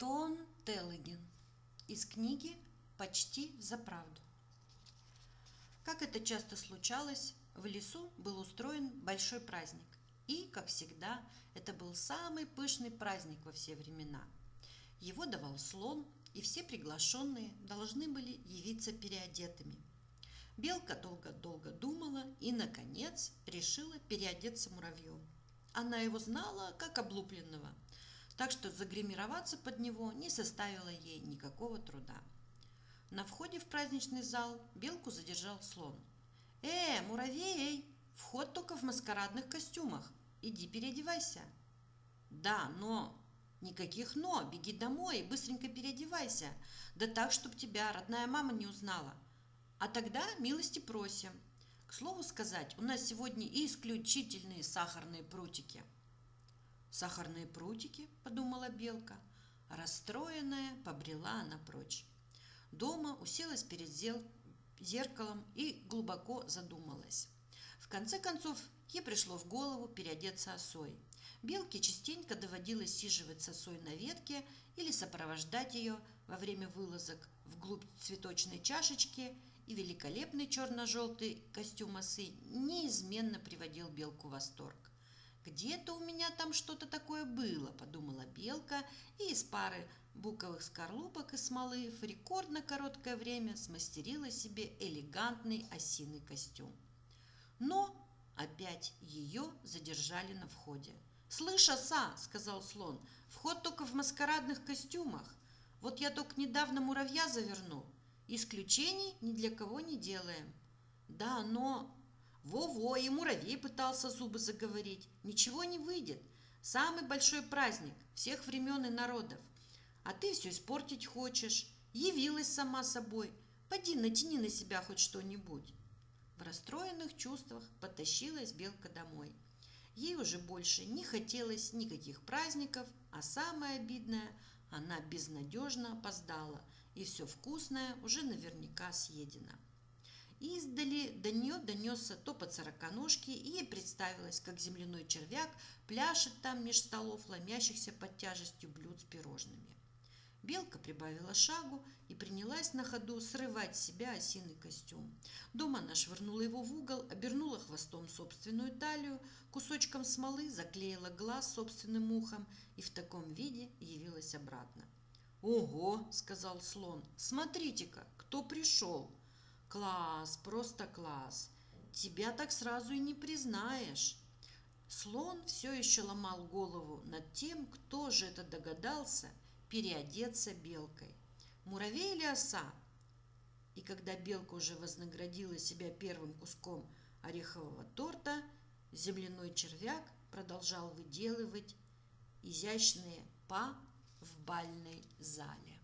Тон Телегин из книги «Почти за правду». Как это часто случалось, в лесу был устроен большой праздник. И, как всегда, это был самый пышный праздник во все времена. Его давал слон, и все приглашенные должны были явиться переодетыми. Белка долго-долго думала и, наконец, решила переодеться муравьем. Она его знала, как облупленного – так что загримироваться под него не составило ей никакого труда. На входе в праздничный зал белку задержал слон. «Э, муравей! Вход только в маскарадных костюмах. Иди переодевайся». «Да, но...» «Никаких «но». Беги домой и быстренько переодевайся. Да так, чтобы тебя родная мама не узнала. А тогда милости просим. К слову сказать, у нас сегодня исключительные сахарные прутики». «Сахарные прутики», — подумала Белка. Расстроенная, побрела она прочь. Дома уселась перед зеркалом и глубоко задумалась. В конце концов, ей пришло в голову переодеться осой. Белке частенько доводилось сиживать с осой на ветке или сопровождать ее во время вылазок вглубь цветочной чашечки, и великолепный черно-желтый костюм осы неизменно приводил Белку в восторг. «Где-то у меня там что-то такое было», – подумала Белка, и из пары буковых скорлупок и смолы в рекордно короткое время смастерила себе элегантный осиный костюм. Но опять ее задержали на входе. «Слышь, оса!» – сказал слон. «Вход только в маскарадных костюмах. Вот я только недавно муравья завернул. Исключений ни для кого не делаем». «Да, но...» Во-во, и муравей пытался зубы заговорить. Ничего не выйдет. Самый большой праздник всех времен и народов. А ты все испортить хочешь. Явилась сама собой. Поди, натяни на себя хоть что-нибудь. В расстроенных чувствах потащилась Белка домой. Ей уже больше не хотелось никаких праздников, а самое обидное – она безнадежно опоздала, и все вкусное уже наверняка съедено. Издали до нее донесся топот сороконожки, и ей представилось, как земляной червяк пляшет там меж столов, ломящихся под тяжестью блюд с пирожными. Белка прибавила шагу и принялась на ходу срывать с себя осиный костюм. Дома она швырнула его в угол, обернула хвостом собственную талию, кусочком смолы заклеила глаз собственным ухом и в таком виде явилась обратно. «Ого!» – сказал слон. «Смотрите-ка, кто пришел!» Класс, просто класс. Тебя так сразу и не признаешь. Слон все еще ломал голову над тем, кто же это догадался переодеться белкой. Муравей или оса? И когда белка уже вознаградила себя первым куском орехового торта, земляной червяк продолжал выделывать изящные па в бальной зале.